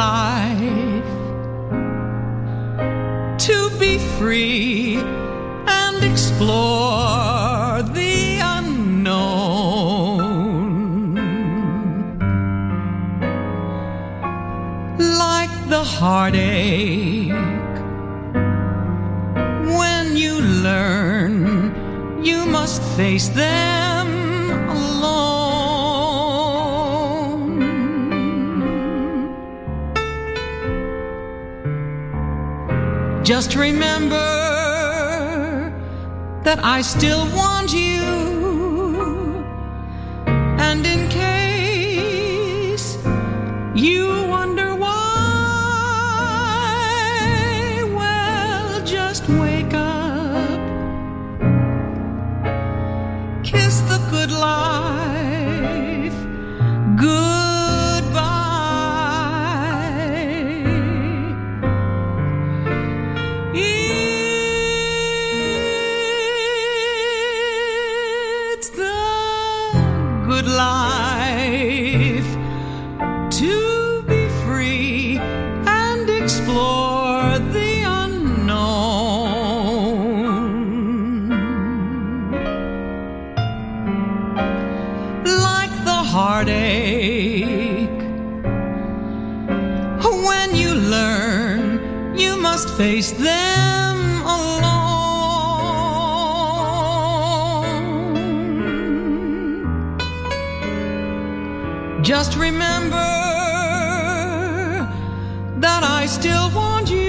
life to be free and explore the unknown. Like the heartache when you learn you must face them. Just remember that I still want you. still want you.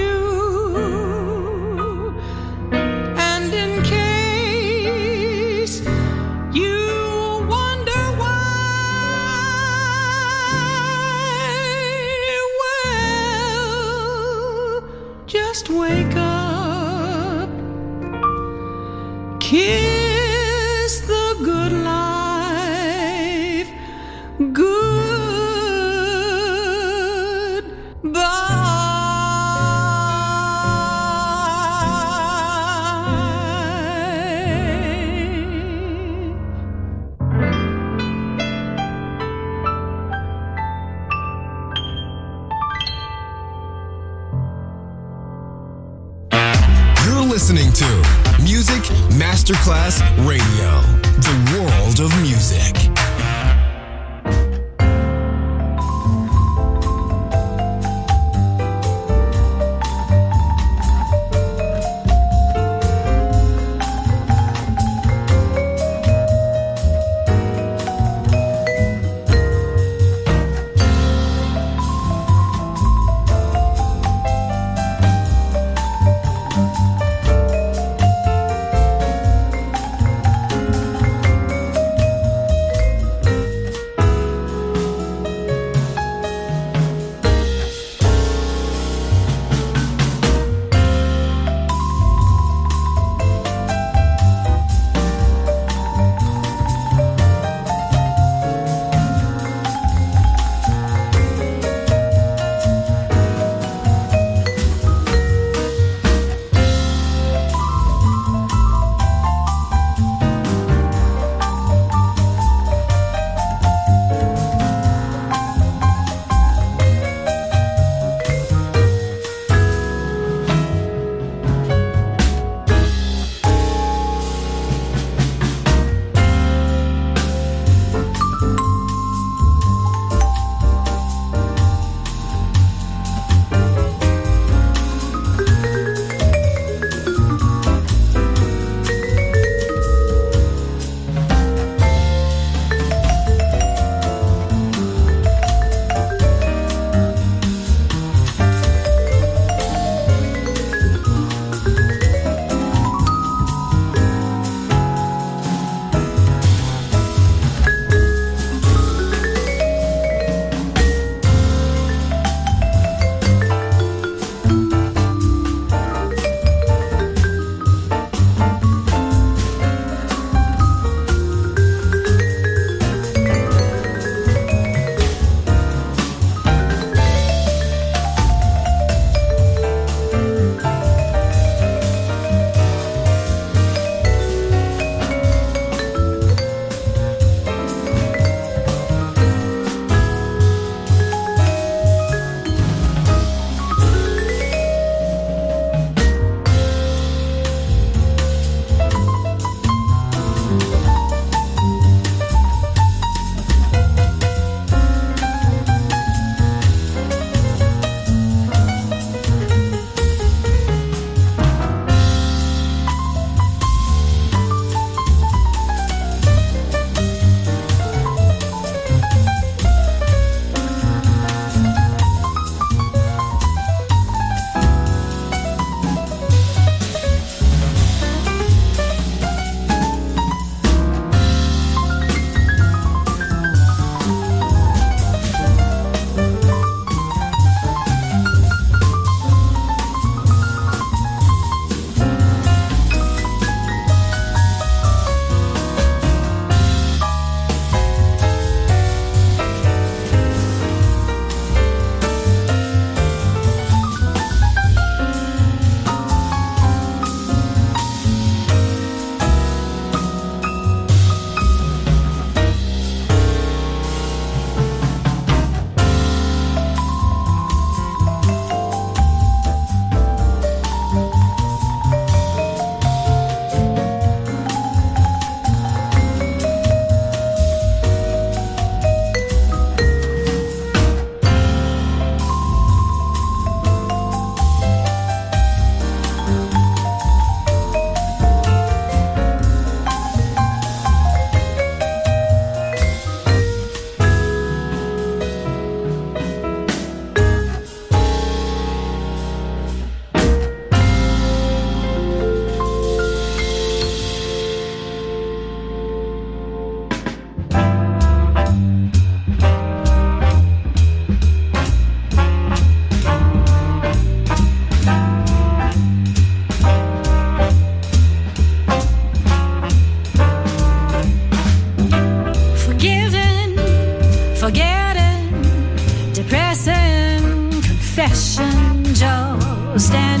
Stand.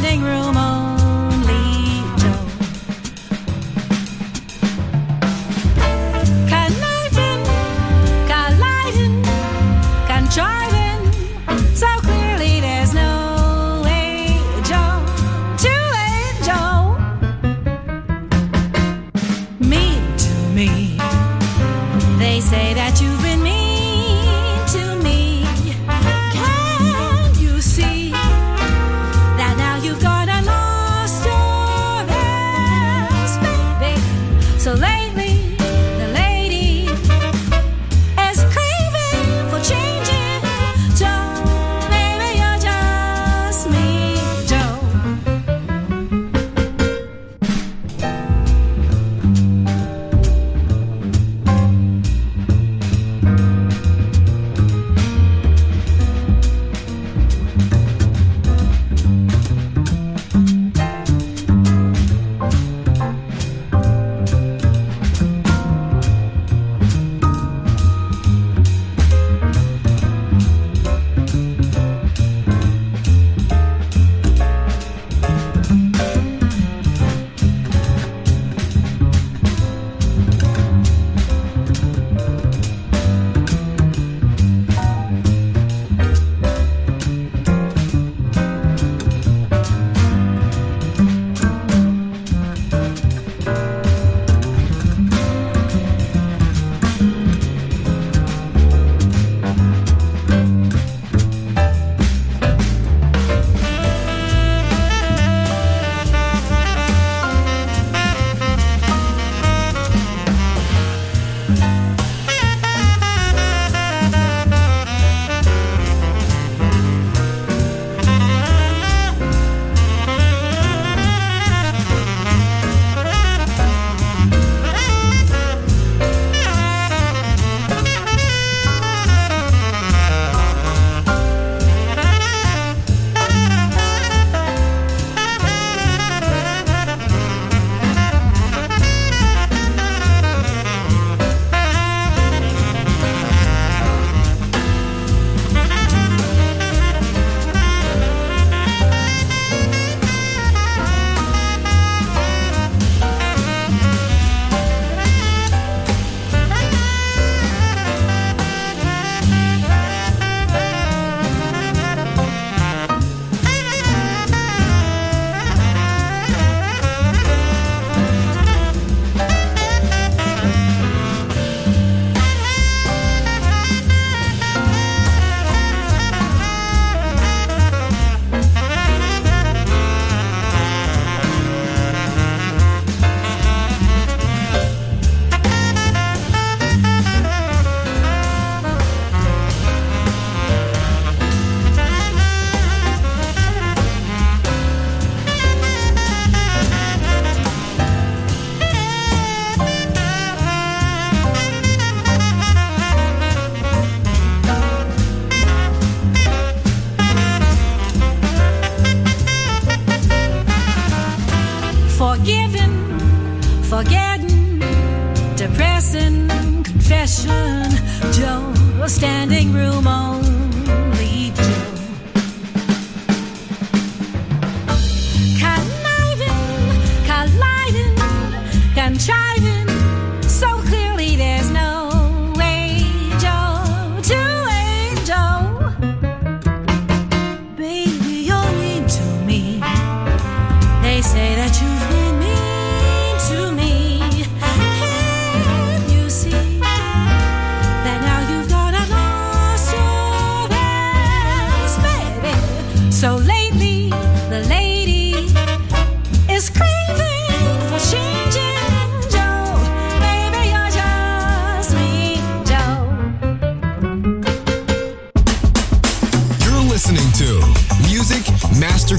Joe, standing room only.